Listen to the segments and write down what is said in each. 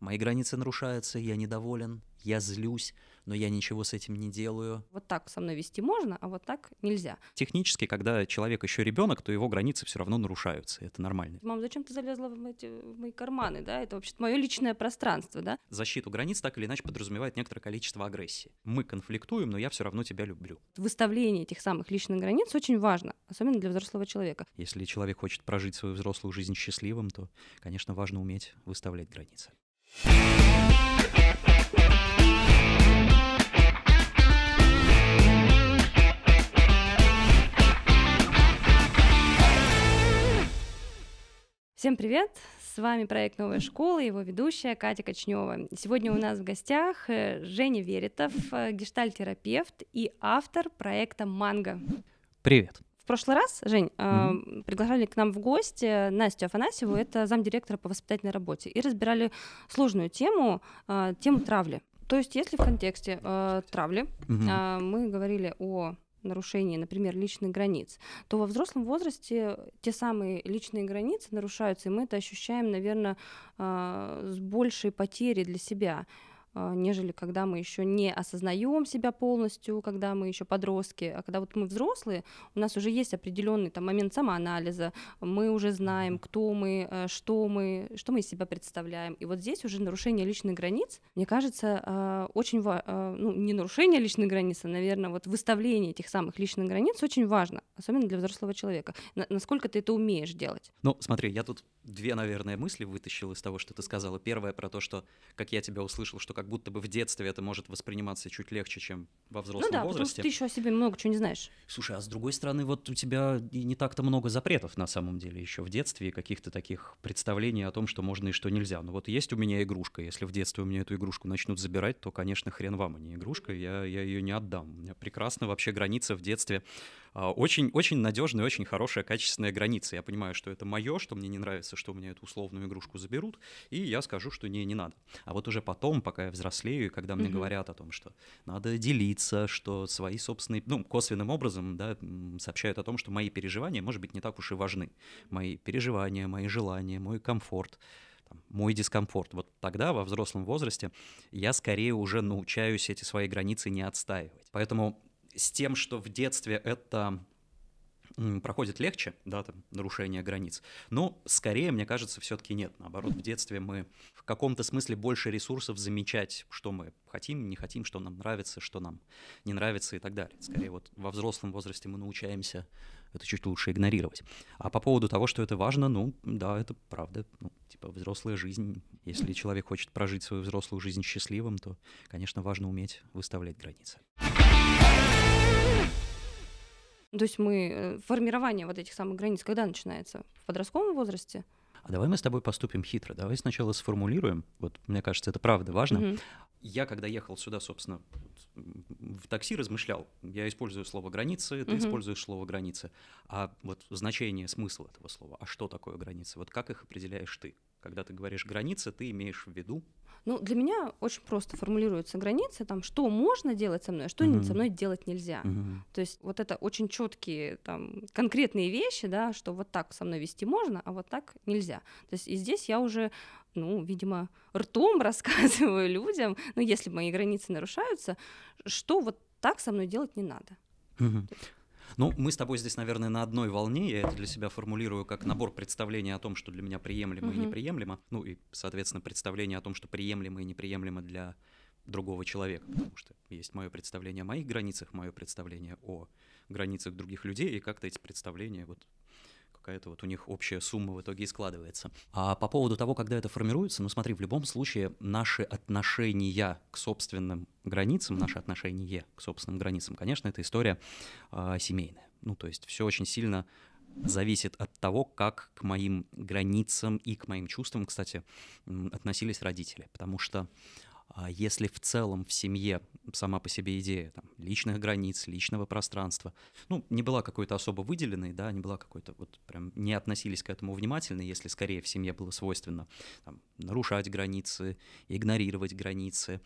Мои границы нарушаются, я недоволен, я злюсь, но я ничего с этим не делаю. Вот так со мной вести можно, а вот так нельзя. Технически, когда человек еще ребенок, то его границы все равно нарушаются. Это нормально. Мам, зачем ты залезла в, эти, в мои карманы, да? Это вообще мое личное пространство, да? Защиту границ так или иначе подразумевает некоторое количество агрессии. Мы конфликтуем, но я все равно тебя люблю. Выставление этих самых личных границ очень важно, особенно для взрослого человека. Если человек хочет прожить свою взрослую жизнь счастливым, то, конечно, важно уметь выставлять границы. Всем привет! С вами проект «Новая школа» его ведущая Катя Кочнева. Сегодня у нас в гостях э, Женя Веритов, э, гештальтерапевт и автор проекта «Манго». Привет! В прошлый раз, Жень, mm-hmm. э, приглашали к нам в гости Настю Афанасьеву, это замдиректора по воспитательной работе, и разбирали сложную тему, э, тему травли. То есть, если в контексте э, травли mm-hmm. э, мы говорили о нарушении, например, личных границ, то во взрослом возрасте те самые личные границы нарушаются, и мы это ощущаем, наверное, с большей потерей для себя. А, нежели когда мы еще не осознаем себя полностью, когда мы еще подростки, а когда вот мы взрослые, у нас уже есть определенный там момент самоанализа, мы уже знаем, кто мы, э, что мы, что мы из себя представляем. И вот здесь уже нарушение личных границ, мне кажется, а, очень важно, ну не нарушение личных границ, а, наверное, вот выставление этих самых личных границ очень важно, особенно для взрослого человека. Насколько ты это умеешь делать? Ну, смотри, я тут две, наверное, мысли вытащил из того, что ты сказала. Первое про то, что, как я тебя услышал, что как будто бы в детстве это может восприниматься чуть легче, чем во взрослом ну да, возрасте. Потому что ты еще о себе много чего не знаешь. Слушай, а с другой стороны, вот у тебя и не так-то много запретов на самом деле еще в детстве, каких-то таких представлений о том, что можно и что нельзя. Но вот есть у меня игрушка, если в детстве у меня эту игрушку начнут забирать, то, конечно, хрен вам, а не игрушка, я, я ее не отдам. У меня прекрасно вообще граница в детстве а, очень, очень надежная, очень хорошая, качественная граница. Я понимаю, что это мое, что мне не нравится, что у меня эту условную игрушку заберут, и я скажу, что не, не надо. А вот уже потом, пока я взрослею, когда мне угу. говорят о том, что надо делиться, что свои собственные, ну, косвенным образом, да, сообщают о том, что мои переживания, может быть, не так уж и важны. Мои переживания, мои желания, мой комфорт, там, мой дискомфорт. Вот тогда, во взрослом возрасте, я скорее уже научаюсь эти свои границы не отстаивать. Поэтому с тем, что в детстве это проходит легче, да, там, нарушение границ. Но скорее, мне кажется, все-таки нет. Наоборот, в детстве мы в каком-то смысле больше ресурсов замечать, что мы хотим, не хотим, что нам нравится, что нам не нравится и так далее. Скорее, вот во взрослом возрасте мы научаемся это чуть лучше игнорировать. А по поводу того, что это важно, ну, да, это правда. Ну, типа, взрослая жизнь, если человек хочет прожить свою взрослую жизнь счастливым, то, конечно, важно уметь выставлять границы. То есть мы э, формирование вот этих самых границ когда начинается? В подростковом возрасте? А давай мы с тобой поступим хитро. Давай сначала сформулируем. Вот мне кажется, это правда важно. Угу. Я, когда ехал сюда, собственно, в такси размышлял. Я использую слово границы, ты угу. используешь слово границы. А вот значение, смысл этого слова. А что такое границы? Вот как их определяешь ты? Когда ты говоришь границы, ты имеешь в виду ну, для меня очень просто формулируются границы, там, что можно делать со мной, а что uh-huh. со мной делать нельзя. Uh-huh. То есть вот это очень четкие, там, конкретные вещи, да, что вот так со мной вести можно, а вот так нельзя. То есть и здесь я уже, ну, видимо, ртом рассказываю людям, ну, если мои границы нарушаются, что вот так со мной делать не надо. Uh-huh. Ну, мы с тобой здесь, наверное, на одной волне. Я это для себя формулирую как набор представлений о том, что для меня приемлемо mm-hmm. и неприемлемо. Ну и, соответственно, представление о том, что приемлемо и неприемлемо для другого человека, потому что есть мое представление о моих границах, мое представление о границах других людей, и как-то эти представления вот какая-то вот у них общая сумма в итоге и складывается. А по поводу того, когда это формируется, ну смотри, в любом случае наши отношения к собственным границам, наши отношения к собственным границам, конечно, это история э, семейная. Ну то есть все очень сильно зависит от того, как к моим границам и к моим чувствам, кстати, относились родители. Потому что если в целом в семье сама по себе идея там, личных границ, личного пространства, ну, не была какой-то особо выделенной, да, не была какой-то, вот прям не относились к этому внимательно, если скорее в семье было свойственно там, нарушать границы, игнорировать границы,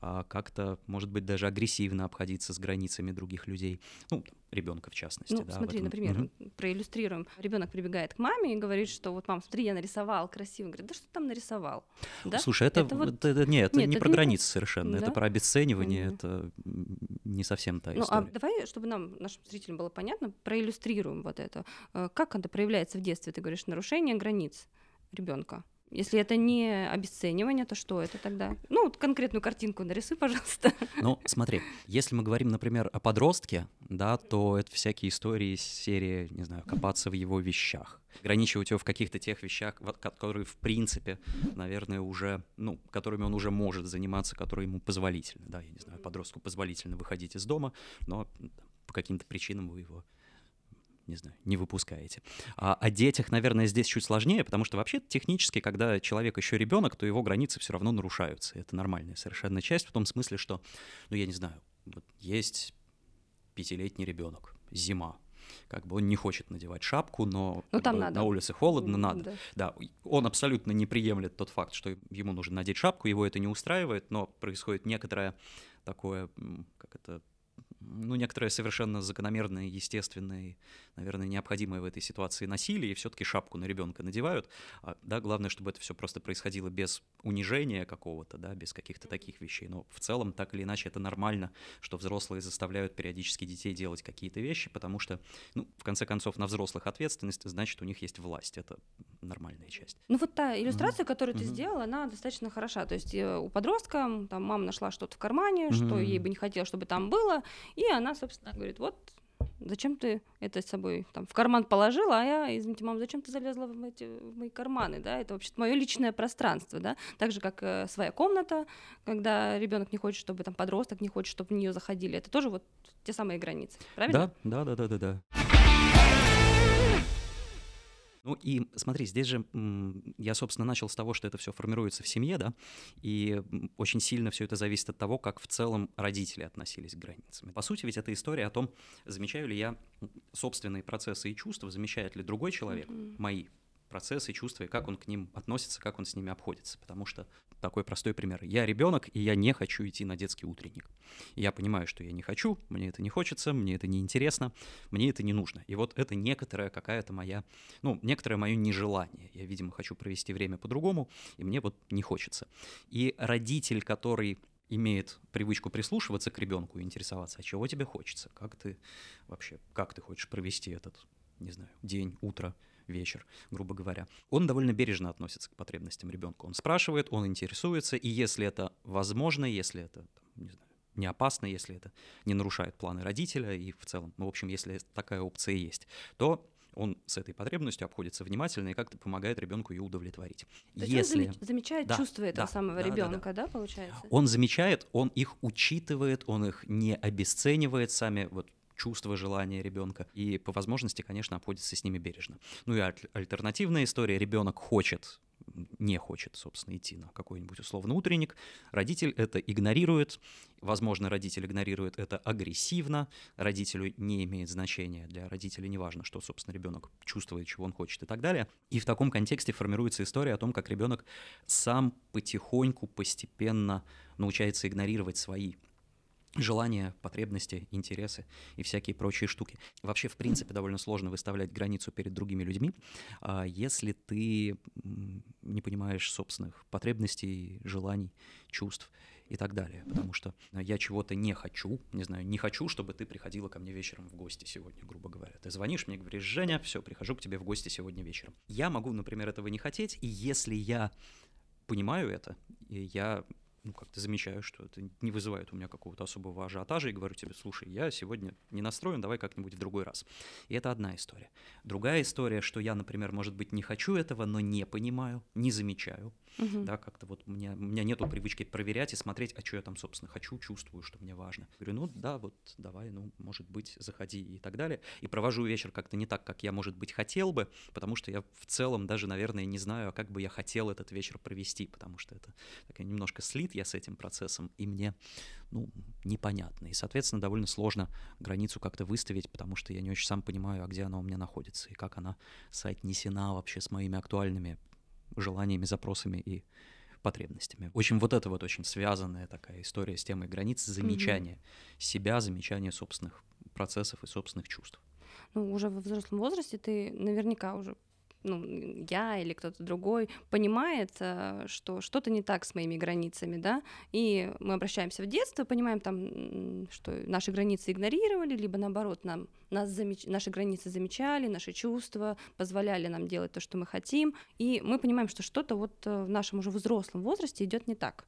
а как-то, может быть, даже агрессивно обходиться с границами других людей. Ну, ребенка в частности. Ну, да, смотри, например, Мгм. проиллюстрируем. Ребенок прибегает к маме и говорит, что вот, мам, смотри, я нарисовал красиво. Говорит, да что ты там нарисовал? Да? Слушай, это, Это вот- это- это- нет, это Нет, не это про не границы совершенно, это Да? про обесценивание, Мгм. это не совсем та Ну, история. а давай, чтобы нам, нашим зрителям было понятно, проиллюстрируем вот это. Э, Как это проявляется в детстве? Ты говоришь, нарушение границ ребенка. Если это не обесценивание, то что это тогда? Ну, вот конкретную картинку нарисуй, пожалуйста. Ну, смотри, если мы говорим, например, о подростке, да, то это всякие истории из серии, не знаю, копаться в его вещах, ограничивать его в каких-то тех вещах, которые, в принципе, наверное, уже, ну, которыми он уже может заниматься, которые ему позволительны, да, я не знаю, подростку позволительно выходить из дома, но по каким-то причинам вы его не знаю, не выпускаете. А о детях, наверное, здесь чуть сложнее, потому что вообще технически, когда человек еще ребенок, то его границы все равно нарушаются. Это нормальная совершенно часть в том смысле, что, ну, я не знаю, вот есть пятилетний ребенок, зима, как бы он не хочет надевать шапку, но Ну, там бы надо. на улице холодно, надо. Да. Да, он абсолютно не приемлет тот факт, что ему нужно надеть шапку, его это не устраивает, но происходит некоторое такое, как это, ну, некоторое совершенно закономерное, естественное, наверное, необходимое в этой ситуации насилие, и все-таки шапку на ребенка надевают. А, да, главное, чтобы это все просто происходило без унижения какого-то, да, без каких-то таких вещей. Но в целом, так или иначе, это нормально, что взрослые заставляют периодически детей делать какие-то вещи, потому что, ну, в конце концов, на взрослых ответственность, значит, у них есть власть. Это нормальная часть. Ну вот та иллюстрация, которую ты Мгм. сделала, она достаточно хороша. То есть э, у подростка там мама нашла что-то в кармане, что Мгм. ей бы не хотелось, чтобы там было, и она, собственно, говорит, вот зачем ты это с собой там в карман положила, а я, извините, мам, зачем ты залезла в, эти, в мои карманы, да, это вообще мое личное пространство, да, так же, как э, своя комната, когда ребенок не хочет, чтобы там подросток не хочет, чтобы в нее заходили, это тоже вот те самые границы, правильно? Да, да, да, да, да, да. Ну и смотри, здесь же я, собственно, начал с того, что это все формируется в семье, да, и очень сильно все это зависит от того, как в целом родители относились к границам. По сути, ведь это история о том, замечаю ли я собственные процессы и чувства, замечает ли другой человек Мгм. мои процессы чувства, и как он к ним относится, как он с ними обходится. Потому что такой простой пример. Я ребенок, и я не хочу идти на детский утренник. Я понимаю, что я не хочу, мне это не хочется, мне это не интересно, мне это не нужно. И вот это некоторая какая-то моя, ну, некоторое мое нежелание. Я, видимо, хочу провести время по-другому, и мне вот не хочется. И родитель, который имеет привычку прислушиваться к ребенку и интересоваться, а чего тебе хочется, как ты вообще, как ты хочешь провести этот, не знаю, день, утро, вечер, грубо говоря. Он довольно бережно относится к потребностям ребенка. Он спрашивает, он интересуется, и если это возможно, если это, там, не знаю, не опасно, если это не нарушает планы родителя и в целом, ну, в общем, если такая опция есть, то он с этой потребностью обходится внимательно и как-то помогает ребенку ее удовлетворить. То есть если он заме- замечает Да, чувства этого да, самого да, да, да. ребенка, да, получается? он замечает, он их учитывает, он их не обесценивает сами вот чувства, желания ребенка. И по возможности, конечно, обходится с ними бережно. Ну и аль- альтернативная история. Ребенок хочет не хочет, собственно, идти на какой-нибудь условно утренник. Родитель это игнорирует. Возможно, родитель игнорирует это агрессивно. Родителю не имеет значения. Для родителя не важно, что, собственно, ребенок чувствует, чего он хочет и так далее. И в таком контексте формируется история о том, как ребенок сам потихоньку, постепенно научается игнорировать свои желания, потребности, интересы и всякие прочие штуки. Вообще, в принципе, довольно сложно выставлять границу перед другими людьми, а, если ты не понимаешь собственных потребностей, желаний, чувств и так далее. Потому что я чего-то не хочу, не знаю, не хочу, чтобы ты приходила ко мне вечером в гости сегодня, грубо говоря. Ты звонишь мне, говоришь, Женя, все, прихожу к тебе в гости сегодня вечером. Я могу, например, этого не хотеть, и если я понимаю это, и я ну, как-то замечаю, что это не вызывает у меня какого-то особого ажиотажа, и говорю тебе, слушай, я сегодня не настроен, давай как-нибудь в другой раз. И это одна история. Другая история, что я, например, может быть, не хочу этого, но не понимаю, не замечаю, Мгм. да, как-то вот у меня, у меня нету привычки проверять и смотреть, а что я там, собственно, хочу, чувствую, что мне важно. Говорю, ну да, вот давай, ну, может быть, заходи и так далее. И провожу вечер как-то не так, как я, может быть, хотел бы, потому что я в целом даже, наверное, не знаю, а как бы я хотел этот вечер провести, потому что это такая немножко слит я с этим процессом, и мне, ну, непонятно. И, соответственно, довольно сложно границу как-то выставить, потому что я не очень сам понимаю, а где она у меня находится, и как она соотнесена вообще с моими актуальными желаниями, запросами и потребностями. Очень вот это вот очень связанная такая история с темой границ, замечания mm-hmm. себя, замечания собственных процессов и собственных чувств. Ну, уже во взрослом возрасте ты наверняка уже ну, я или кто-то другой понимает, э, что что-то не так с моими границами, да, и мы обращаемся в детство, понимаем там, что наши границы игнорировали, либо наоборот, нам, нас замеч... наши границы замечали, наши чувства позволяли нам делать то, что мы хотим, и мы понимаем, что что-то вот э, в нашем уже взрослом возрасте идет не так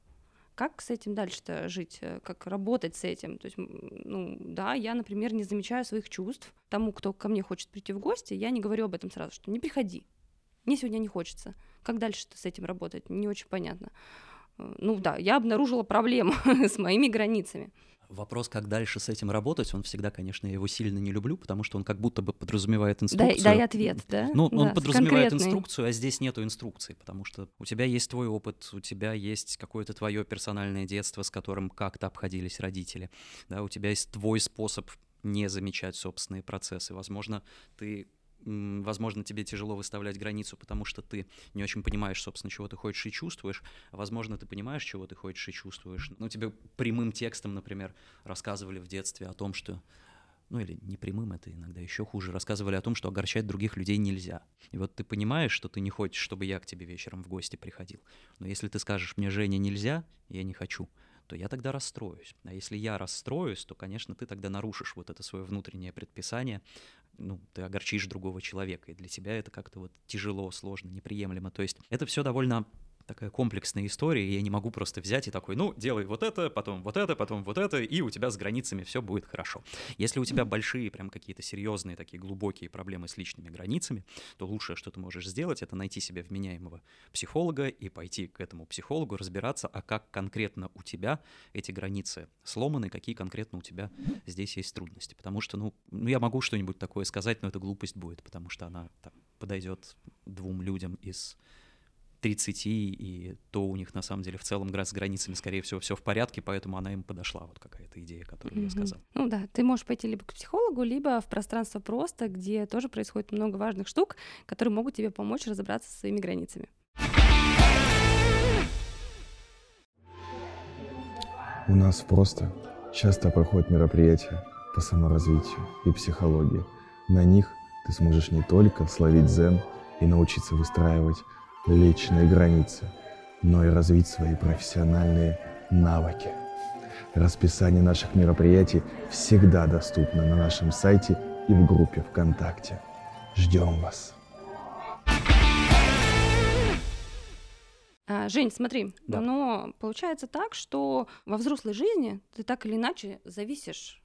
как с этим дальше-то жить, э, как работать с этим. То есть, ну, да, я, например, не замечаю своих чувств. Тому, кто ко мне хочет прийти в гости, я не говорю об этом сразу, что не приходи. Мне сегодня не хочется. Как дальше-то с этим работать? Не очень понятно. Э, ну да, я обнаружила проблему с моими границами. Вопрос, как дальше с этим работать, он всегда, конечно, я его сильно не люблю, потому что он как будто бы подразумевает инструкцию. Дай, дай ответ, да? Ну, да, он подразумевает конкретный. инструкцию, а здесь нету инструкции, потому что у тебя есть твой опыт, у тебя есть какое-то твое персональное детство, с которым как-то обходились родители, да, у тебя есть твой способ не замечать собственные процессы. Возможно, ты возможно, тебе тяжело выставлять границу, потому что ты не очень понимаешь, собственно, чего ты хочешь и чувствуешь. Возможно, ты понимаешь, чего ты хочешь и чувствуешь. Ну, тебе прямым текстом, например, рассказывали в детстве о том, что ну или не прямым, это иногда еще хуже, рассказывали о том, что огорчать других людей нельзя. И вот ты понимаешь, что ты не хочешь, чтобы я к тебе вечером в гости приходил. Но если ты скажешь мне, Женя, нельзя, я не хочу, то я тогда расстроюсь. А если я расстроюсь, то, конечно, ты тогда нарушишь вот это свое внутреннее предписание, ну, ты огорчишь другого человека, и для тебя это как-то вот тяжело, сложно, неприемлемо. То есть это все довольно такая комплексная история, и я не могу просто взять и такой, ну, делай вот это, потом вот это, потом вот это, и у тебя с границами все будет хорошо. Если у тебя большие, прям какие-то серьезные, такие глубокие проблемы с личными границами, то лучшее, что ты можешь сделать, это найти себе вменяемого психолога и пойти к этому психологу разбираться, а как конкретно у тебя эти границы сломаны, какие конкретно у тебя здесь есть трудности. Потому что, ну, ну я могу что-нибудь такое сказать, но это глупость будет, потому что она там, подойдет двум людям из 30, и то у них на самом деле в целом с границами, скорее всего, все в порядке, поэтому она им подошла, вот какая-то идея, которую mm-hmm. я сказал. Ну да, ты можешь пойти либо к психологу, либо в пространство просто, где тоже происходит много важных штук, которые могут тебе помочь разобраться со своими границами. У нас просто часто проходят мероприятия по саморазвитию и психологии. На них ты сможешь не только словить дзен и научиться выстраивать личные границы, но и развить свои профессиональные навыки. Расписание наших мероприятий всегда доступно на нашем сайте и в группе ВКонтакте. Ждем вас! А, Жень, смотри, да. но получается так, что во взрослой жизни ты так или иначе зависишь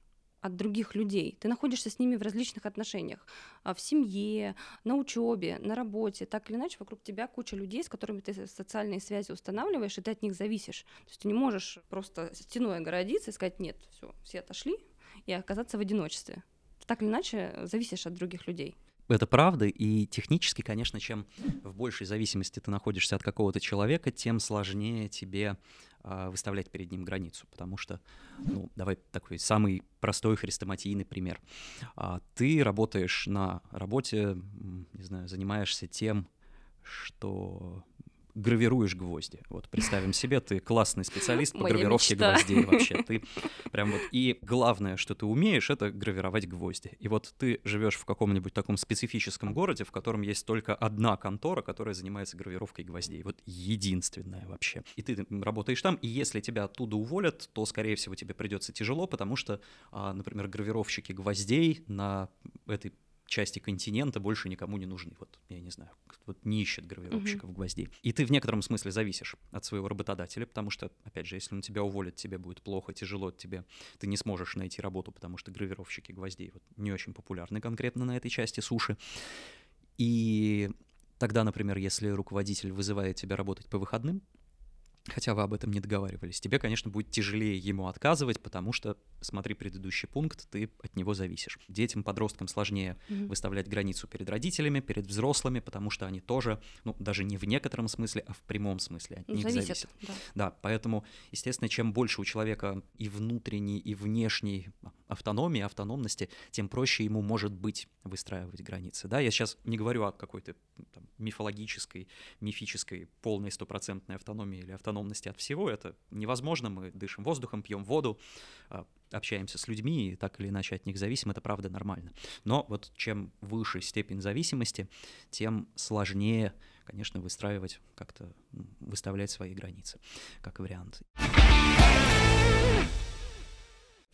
от других людей. Ты находишься с ними в различных отношениях. А, в семье, на учебе, на работе. Так или иначе, вокруг тебя куча людей, с которыми ты социальные связи устанавливаешь, и ты от них зависишь. То есть ты не можешь просто стеной огородиться и сказать, нет, все, все отошли, и оказаться в одиночестве. Ты так или иначе зависишь от других людей. Это правда, и технически, конечно, чем в большей зависимости ты находишься от какого-то человека, тем сложнее тебе выставлять перед ним границу, потому что, ну, давай такой самый простой хрестоматийный пример. А, ты работаешь на работе, не знаю, занимаешься тем, что гравируешь гвозди. Вот представим себе, ты классный специалист по Моя гравировке мечта. гвоздей вообще. Ты прям вот и главное, что ты умеешь, это гравировать гвозди. И вот ты живешь в каком-нибудь таком специфическом городе, в котором есть только одна контора, которая занимается гравировкой гвоздей. Вот единственная вообще. И ты работаешь там, и если тебя оттуда уволят, то, скорее всего, тебе придется тяжело, потому что, а, например, гравировщики гвоздей на этой части континента больше никому не нужны. Вот, я не знаю, вот не ищет гравировщиков угу. гвоздей. И ты в некотором смысле зависишь от своего работодателя, потому что, опять же, если он тебя уволит, тебе будет плохо, тяжело тебе, ты не сможешь найти работу, потому что гравировщики гвоздей вот не очень популярны конкретно на этой части суши. И тогда, например, если руководитель вызывает тебя работать по выходным, хотя вы об этом не договаривались, тебе, конечно, будет тяжелее ему отказывать, потому что, смотри предыдущий пункт, ты от него зависишь. Детям, подросткам сложнее mm-hmm. выставлять границу перед родителями, перед взрослыми, потому что они тоже, ну, даже не в некотором смысле, а в прямом смысле от них зависят. зависят. Да. да, поэтому, естественно, чем больше у человека и внутренний, и внешний, автономии, автономности, тем проще ему может быть выстраивать границы. Да, я сейчас не говорю о какой-то там, мифологической, мифической, полной стопроцентной автономии или автономности от всего. Это невозможно. Мы дышим воздухом, пьем воду, а, общаемся с людьми и так или иначе от них зависим, это правда нормально. Но вот чем выше степень зависимости, тем сложнее, конечно, выстраивать как-то, выставлять свои границы, как вариант.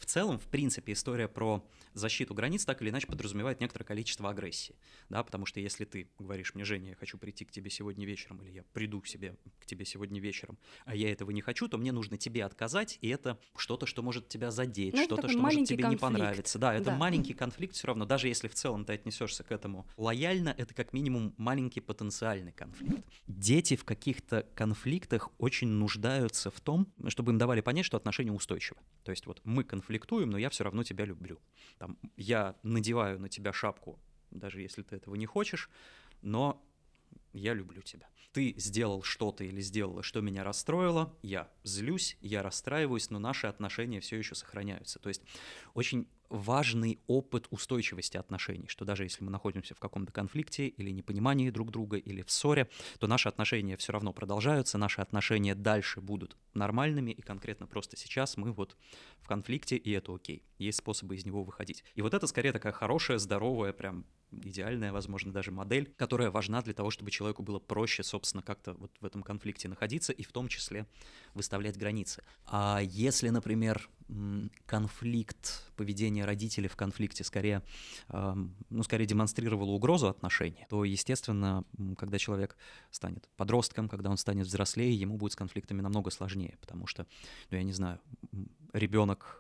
В целом, в принципе, история про защиту границ так или иначе подразумевает некоторое количество агрессии, да, потому что если ты говоришь мне, Женя, я хочу прийти к тебе сегодня вечером, или я приду к себе к тебе сегодня вечером, а я этого не хочу, то мне нужно тебе отказать, и это что-то, что может тебя задеть, ну, что-то, что может тебе конфликт. не понравиться. Да, это да. маленький конфликт все равно, даже если в целом ты отнесешься к этому лояльно, это как минимум маленький потенциальный конфликт. Дети в каких-то конфликтах очень нуждаются в том, чтобы им давали понять, что отношения устойчивы. То есть вот мы конфликт конфликтуем, но я все равно тебя люблю. Там, я надеваю на тебя шапку, даже если ты этого не хочешь, но я люблю тебя. Ты сделал что-то или сделала, что меня расстроило, я злюсь, я расстраиваюсь, но наши отношения все еще сохраняются. То есть очень важный опыт устойчивости отношений, что даже если мы находимся в каком-то конфликте или непонимании друг друга или в ссоре, то наши отношения все равно продолжаются, наши отношения дальше будут нормальными, и конкретно просто сейчас мы вот в конфликте, и это окей. Есть способы из него выходить. И вот это скорее такая хорошая, здоровая, прям идеальная, возможно, даже модель, которая важна для того, чтобы человеку было проще, собственно, как-то вот в этом конфликте находиться и в том числе выставлять границы. А если, например, конфликт, поведение родителей в конфликте скорее, ну, скорее демонстрировало угрозу отношений, то, естественно, когда человек станет подростком, когда он станет взрослее, ему будет с конфликтами намного сложнее, потому что, ну, я не знаю, ребенок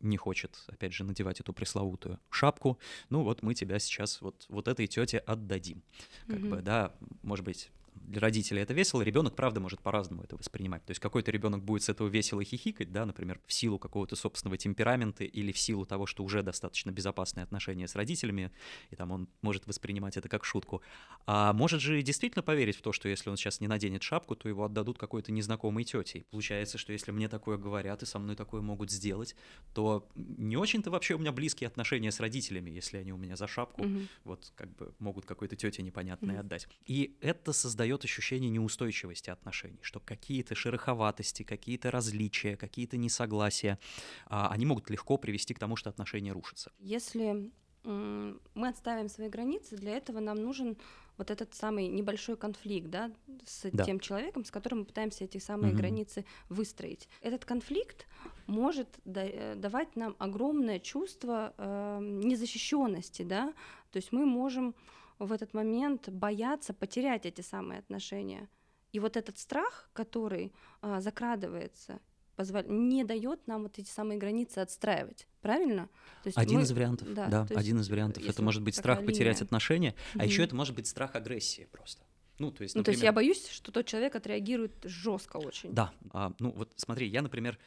не хочет, опять же, надевать эту пресловутую шапку, ну вот мы тебя сейчас вот, вот этой тете отдадим. Как mm-hmm. бы, да, может быть, для родителей это весело, ребенок, правда, может по-разному это воспринимать. То есть какой-то ребенок будет с этого весело хихикать, да, например, в силу какого-то собственного темперамента или в силу того, что уже достаточно безопасные отношения с родителями, и там он может воспринимать это как шутку. А может же действительно поверить в то, что если он сейчас не наденет шапку, то его отдадут какой-то незнакомой тете. Получается, что если мне такое говорят и со мной такое могут сделать, то не очень-то вообще у меня близкие отношения с родителями, если они у меня за шапку, mm-hmm. вот как бы могут какой-то тете непонятной mm-hmm. отдать. И это создает создает ощущение неустойчивости отношений, что какие-то шероховатости, какие-то различия, какие-то несогласия, а, они могут легко привести к тому, что отношения рушатся. Если мы отставим свои границы, для этого нам нужен вот этот самый небольшой конфликт, да, с да. тем человеком, с которым мы пытаемся эти самые угу. границы выстроить. Этот конфликт может да, э, давать нам огромное чувство э, незащищенности, да, то есть мы можем в этот момент боятся потерять эти самые отношения. И вот этот страх, который а, закрадывается, позвол... не дает нам вот эти самые границы отстраивать. Правильно? То есть один мы... из вариантов, да, да один из вариантов. Это может быть страх линия. потерять отношения, а еще это может быть страх агрессии просто. Ну, то есть, например... ну, то есть я боюсь, что тот человек отреагирует жестко очень. Да. А, ну, вот смотри, я, например,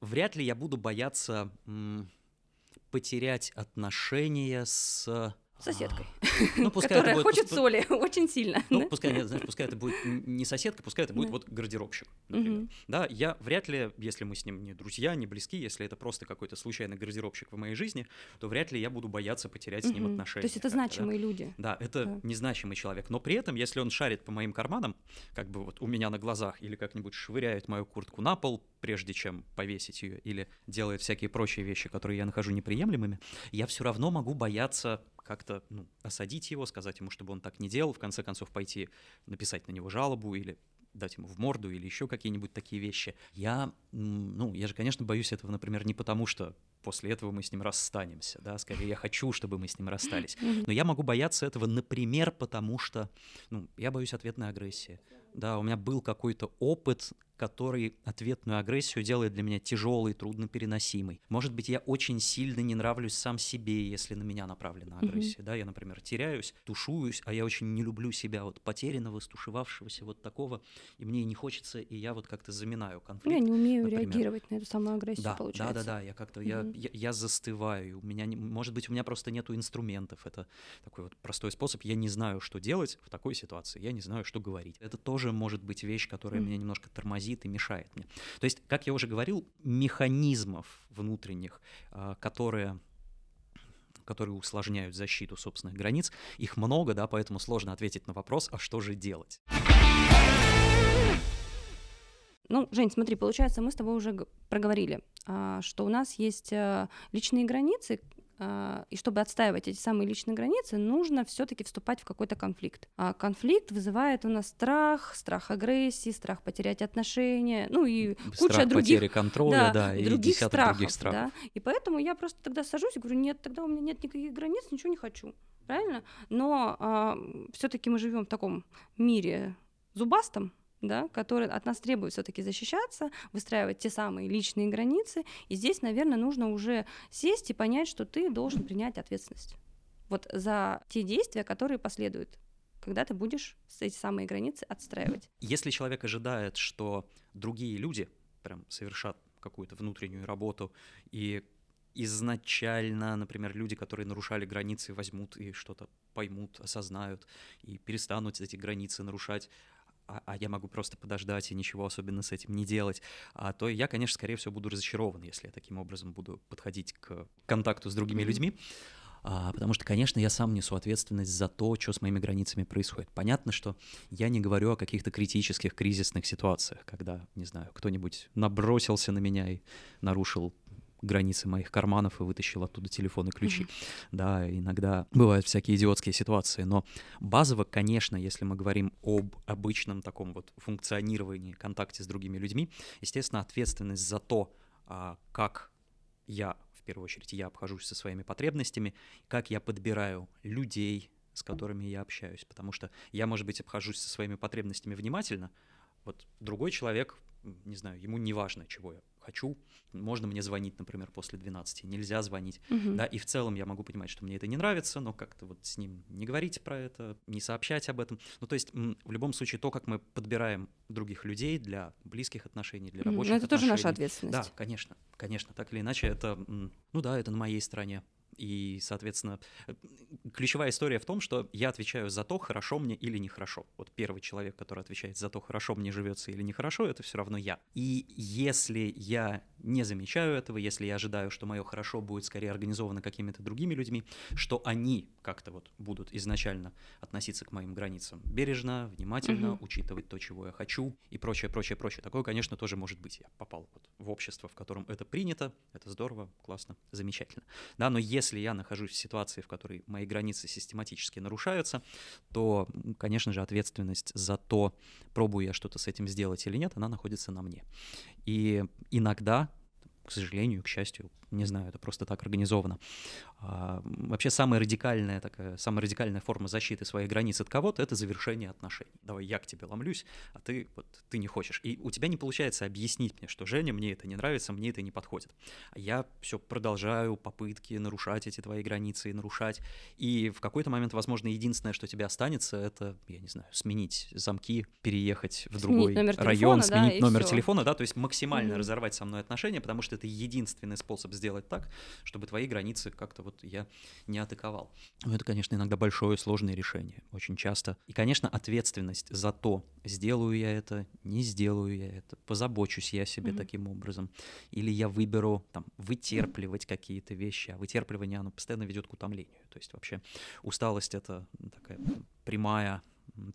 вряд ли я буду бояться м- потерять отношения с соседкой, ну, которая будет, хочет соли очень сильно. Ну, да? пускай, знаешь, пускай это будет не соседка, пускай это будет да. вот гардеробщик, например. Угу. Да, я вряд ли, если мы с ним не друзья, не близки, если это просто какой-то случайный гардеробщик в моей жизни, то вряд ли я буду бояться потерять угу. с ним отношения. То есть это значимые да? люди. Да, это да. незначимый человек. Но при этом, если он шарит по моим карманам, как бы вот у меня на глазах, или как-нибудь швыряет мою куртку на пол, прежде чем повесить ее, или делает всякие прочие вещи, которые я нахожу неприемлемыми, я все равно могу бояться как-то ну, осадить его, сказать ему, чтобы он так не делал, в конце концов пойти написать на него жалобу или дать ему в морду или еще какие-нибудь такие вещи. Я, ну, я же, конечно, боюсь этого, например, не потому, что после этого мы с ним расстанемся, да, скорее я хочу, чтобы мы с ним расстались. Но я могу бояться этого, например, потому что, ну, я боюсь ответной агрессии. Да, у меня был какой-то опыт, который ответную агрессию делает для меня тяжелой, труднопереносимой. Может быть, я очень сильно не нравлюсь сам себе, если на меня направлена агрессия. Mm-hmm. Да, я, например, теряюсь, тушуюсь, а я очень не люблю себя вот потерянного, стушевавшегося, вот такого, и мне не хочется, и я вот как-то заминаю конфликт. Я не умею например. реагировать на эту самую агрессию, да, получается. Да, да, да, я как-то, mm-hmm. я, я, я застываю, у меня, не, может быть, у меня просто нету инструментов, это такой вот простой способ, я не знаю, что делать в такой ситуации, я не знаю, что говорить. Это тоже может быть вещь, которая mm-hmm. меня немножко тормозит тормозит и мешает мне. То есть, как я уже говорил, механизмов внутренних, а, которые которые усложняют защиту собственных границ. Их много, да, поэтому сложно ответить на вопрос, а что же делать? Ну, Жень, смотри, получается, мы с тобой уже проговорили, а, что у нас есть э, личные границы, и чтобы отстаивать эти самые личные границы, нужно все-таки вступать в какой-то конфликт. А конфликт вызывает у нас страх, страх агрессии, страх потерять отношения, ну и куча страх других потери контроля, да, да, и других десяток страхов, других страхов. Да? И поэтому я просто тогда сажусь и говорю, нет, тогда у меня нет никаких границ, ничего не хочу, правильно? Но а, все-таки мы живем в таком мире зубастом, да, который от нас требует все-таки защищаться, выстраивать те самые личные границы. И здесь, наверное, нужно уже сесть и понять, что ты должен принять ответственность вот за те действия, которые последуют когда ты будешь эти самые границы отстраивать. Если человек ожидает, что другие люди прям совершат какую-то внутреннюю работу и изначально, например, люди, которые нарушали границы, возьмут и что-то поймут, осознают и перестанут эти границы нарушать, а, а я могу просто подождать и ничего особенно с этим не делать, а, то я, конечно, скорее всего, буду разочарован, если я таким образом буду подходить к контакту с другими mm-hmm. людьми. А, потому что, конечно, я сам несу ответственность за то, что с моими границами происходит. Понятно, что я не говорю о каких-то критических, кризисных ситуациях, когда, не знаю, кто-нибудь набросился на меня и нарушил границы моих карманов и вытащил оттуда телефон и ключи. Mm-hmm. Да, иногда бывают всякие идиотские ситуации, но базово, конечно, если мы говорим об обычном таком вот функционировании, контакте с другими людьми, естественно, ответственность за то, а, как я, в первую очередь, я обхожусь со своими потребностями, как я подбираю людей, с которыми я общаюсь, потому что я, может быть, обхожусь со своими потребностями внимательно, вот другой человек, не знаю, ему не важно, чего я хочу, можно мне звонить, например, после 12, нельзя звонить, угу. да, и в целом я могу понимать, что мне это не нравится, но как-то вот с ним не говорить про это, не сообщать об этом. Ну, то есть в любом случае то, как мы подбираем других людей для близких отношений, для рабочих Но это отношений. тоже наша ответственность. Да, конечно, конечно, так или иначе это, ну да, это на моей стороне. И, соответственно, ключевая история в том, что я отвечаю за то, хорошо мне или нехорошо. Вот первый человек, который отвечает за то, хорошо мне живется или нехорошо, это все равно я. И если я не замечаю этого, если я ожидаю, что мое хорошо будет скорее организовано какими-то другими людьми, что они как-то вот будут изначально относиться к моим границам бережно, внимательно, угу. учитывать то, чего я хочу и прочее, прочее, прочее. Такое, конечно, тоже может быть. Я попал вот в общество, в котором это принято, это здорово, классно, замечательно. Да, но если я нахожусь в ситуации, в которой мои границы систематически нарушаются, то, конечно же, ответственность за то, пробую я что-то с этим сделать или нет, она находится на мне. И иногда к сожалению, к счастью, не знаю, это просто так организовано. А, вообще самая радикальная такая, самая радикальная форма защиты своих границ от кого-то — это завершение отношений. Давай я к тебе ломлюсь, а ты вот ты не хочешь. И у тебя не получается объяснить мне, что Женя, мне это не нравится, мне это не подходит. А я все продолжаю попытки нарушать эти твои границы и нарушать. И в какой-то момент, возможно, единственное, что тебе останется, это, я не знаю, сменить замки, переехать в другой сменить район, телефона, сменить да, номер телефона, да, то есть максимально Мгм. разорвать со мной отношения, потому что это единственный способ сделать так, чтобы твои границы как-то вот я не атаковал. Но это, конечно, иногда большое сложное решение, очень часто. И, конечно, ответственность за то, сделаю я это, не сделаю я это, позабочусь я о себе Мгм. таким образом, или я выберу там вытерпливать какие-то вещи, а вытерпливание, оно постоянно ведет к утомлению. То есть вообще усталость — это такая прямая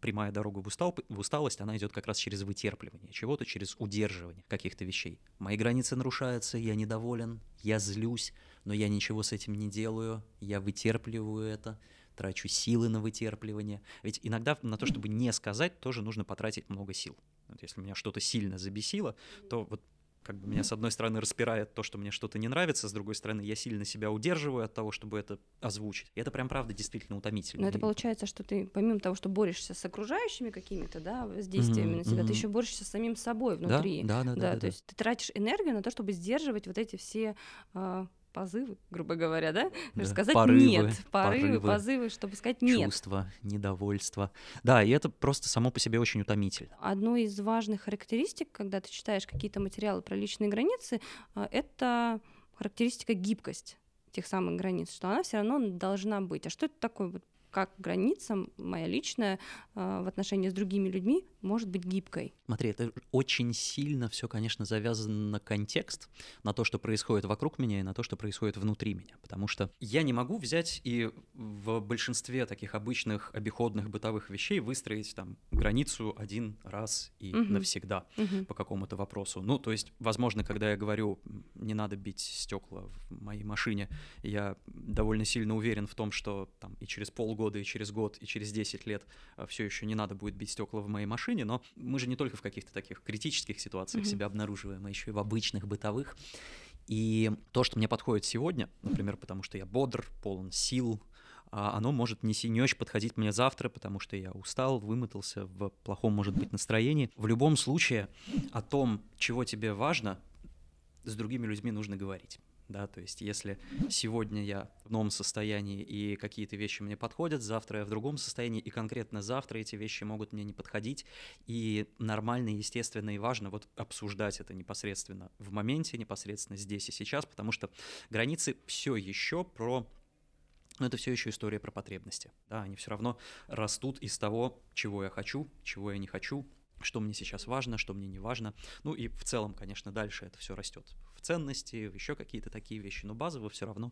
прямая дорога в, устал, в усталость, она идет как раз через вытерпливание чего-то, через удерживание каких-то вещей. Мои границы нарушаются, я недоволен, я злюсь, но я ничего с этим не делаю, я вытерпливаю это, трачу силы на вытерпливание. Ведь иногда на то, чтобы не сказать, тоже нужно потратить много сил. Вот если меня что-то сильно забесило, то вот как бы меня с одной стороны распирает то, что мне что-то не нравится, с другой стороны я сильно себя удерживаю от того, чтобы это озвучить. И это прям правда действительно утомительно. Но это получается, что ты помимо того, что борешься с окружающими какими-то, да, воздействиями Мгм, на себя, ты еще борешься с самим собой Да, внутри. да, да, да, да, то да. есть ты тратишь энергию на то, чтобы сдерживать вот эти все а, позывы, грубо говоря, да? Да, Сказать порывы, нет, порывы, порывы, позывы, чтобы сказать нет. чувства, недовольство. Да, и это просто само по себе очень утомительно. Одной из важных характеристик, когда ты читаешь какие-то материалы про личные границы, а, это характеристика гибкость тех самых границ, что она все равно должна быть. А что это такое? Как граница моя личная а, в отношении с другими людьми может быть гибкой. Смотри, это очень сильно все, конечно, завязано на контекст, на то, что происходит вокруг меня и на то, что происходит внутри меня. Потому что я не могу взять и в большинстве таких обычных обиходных бытовых вещей выстроить там границу один раз и угу. навсегда угу. по какому-то вопросу. Ну, то есть, возможно, когда я говорю, не надо бить стекла в моей машине, я довольно сильно уверен в том, что там и через полгода, и через год, и через 10 лет а, все еще не надо будет бить стекла в моей машине, но мы же не только в каких-то таких критических ситуациях mm-hmm. себя обнаруживаем, а еще и в обычных бытовых. И то, что мне подходит сегодня, например, потому что я бодр, полон сил, а оно может не, не очень подходить мне завтра, потому что я устал, вымотался, в плохом, может быть, настроении. В любом случае о том, чего тебе важно, с другими людьми нужно говорить да, то есть если сегодня я в новом состоянии и какие-то вещи мне подходят, завтра я в другом состоянии, и конкретно завтра эти вещи могут мне не подходить, и нормально, естественно и важно вот обсуждать это непосредственно в моменте, непосредственно здесь и сейчас, потому что границы все еще про но это все еще история про потребности. Да, они все равно растут из того, чего я хочу, чего я не хочу, что мне сейчас важно, что мне не важно. Ну и в целом, конечно, дальше это все растет в ценности, в еще какие-то такие вещи. Но базово все равно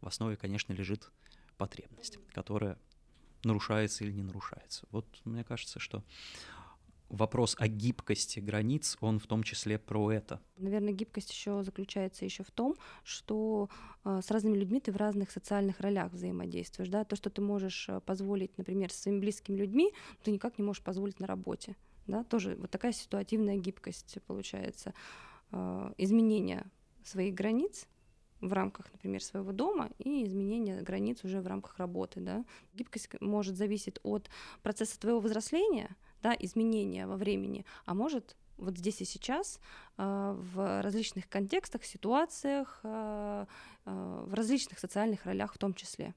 в основе, конечно, лежит потребность, которая нарушается или не нарушается. Вот мне кажется, что вопрос о гибкости границ, он в том числе про это. Наверное, гибкость еще заключается еще в том, что э, с разными людьми ты в разных социальных ролях взаимодействуешь, да, то, что ты можешь э, позволить, например, со своими близкими людьми, ты никак не можешь позволить на работе, да, тоже вот такая ситуативная гибкость получается, э, изменение своих границ в рамках, например, своего дома и изменение границ уже в рамках работы, да. Гибкость может зависеть от процесса твоего взросления, да, изменения во времени, а может вот здесь и сейчас э, в различных контекстах, ситуациях, э, в различных социальных ролях в том числе.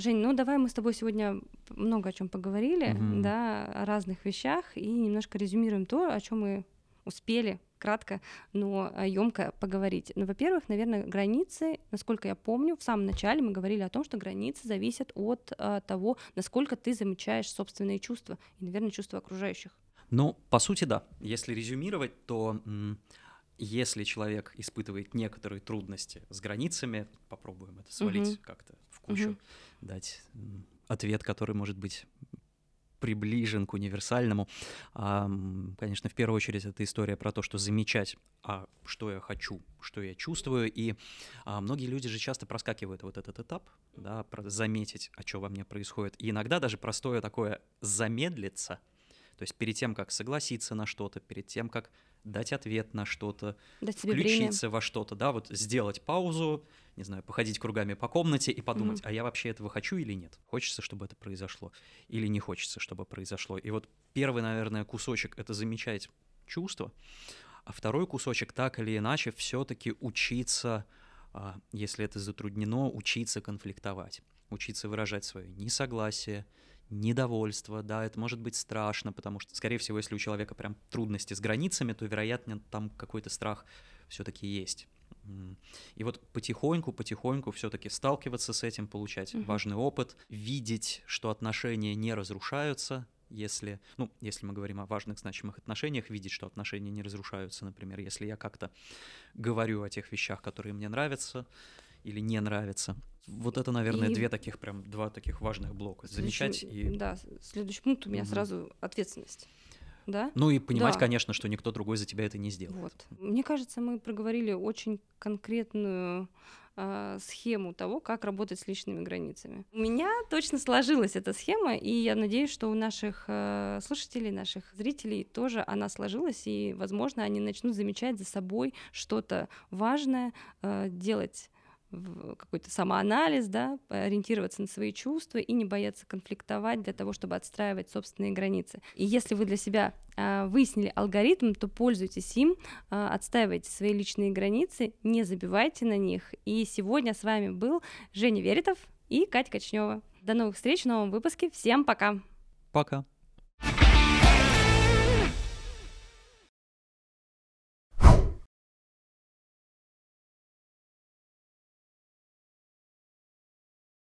Жень, ну давай мы с тобой сегодня много о чем поговорили, mm-hmm. да, о разных вещах и немножко резюмируем то, о чем мы успели кратко, но емко поговорить. Ну, во-первых, наверное, границы, насколько я помню, в самом начале мы говорили о том, что границы зависят от а, того, насколько ты замечаешь собственные чувства и, наверное, чувства окружающих. Ну, по сути, да. Если резюмировать, то если человек испытывает некоторые трудности с границами, попробуем это свалить угу. как-то в кучу, угу. дать ответ, который может быть приближен к универсальному. Конечно, в первую очередь это история про то, что замечать, а что я хочу, что я чувствую. И а, многие люди же часто проскакивают вот этот этап, да, заметить, а что во мне происходит. И иногда даже простое такое замедлиться, то есть перед тем, как согласиться на что-то, перед тем, как дать ответ на что-то, включиться время. во что-то, да, вот сделать паузу, не знаю, походить кругами по комнате и подумать, mm-hmm. а я вообще этого хочу или нет? Хочется, чтобы это произошло, или не хочется, чтобы произошло? И вот первый, наверное, кусочек — это замечать чувства, а второй кусочек так или иначе все-таки учиться, а, если это затруднено, учиться конфликтовать, учиться выражать свое несогласие, недовольство, да, это может быть страшно, потому что, скорее всего, если у человека прям трудности с границами, то, вероятно, там какой-то страх все-таки есть. И вот потихоньку, потихоньку все-таки сталкиваться с этим, получать угу. важный опыт, видеть, что отношения не разрушаются, если, ну, если мы говорим о важных, значимых отношениях, видеть, что отношения не разрушаются, например, если я как-то говорю о тех вещах, которые мне нравятся или не нравятся. Вот это, наверное, и... две таких прям два таких важных блока. Замечать и. Да, следующий пункт у меня угу. сразу ответственность да? Ну и понимать, да. конечно, что никто другой за тебя это не сделает. Вот. Мне кажется, мы проговорили очень конкретную э, схему того, как работать с личными границами. У меня точно сложилась эта схема, и я надеюсь, что у наших э, слушателей, наших зрителей тоже она сложилась, и, возможно, они начнут замечать за собой что-то важное, э, делать какой-то самоанализ, да, ориентироваться на свои чувства и не бояться конфликтовать для того, чтобы отстраивать собственные границы. И если вы для себя э, выяснили алгоритм, то пользуйтесь им, э, отстаивайте свои личные границы, не забивайте на них. И сегодня с вами был Женя Веритов и Катя Кочнева. До новых встреч в новом выпуске. Всем пока! Пока!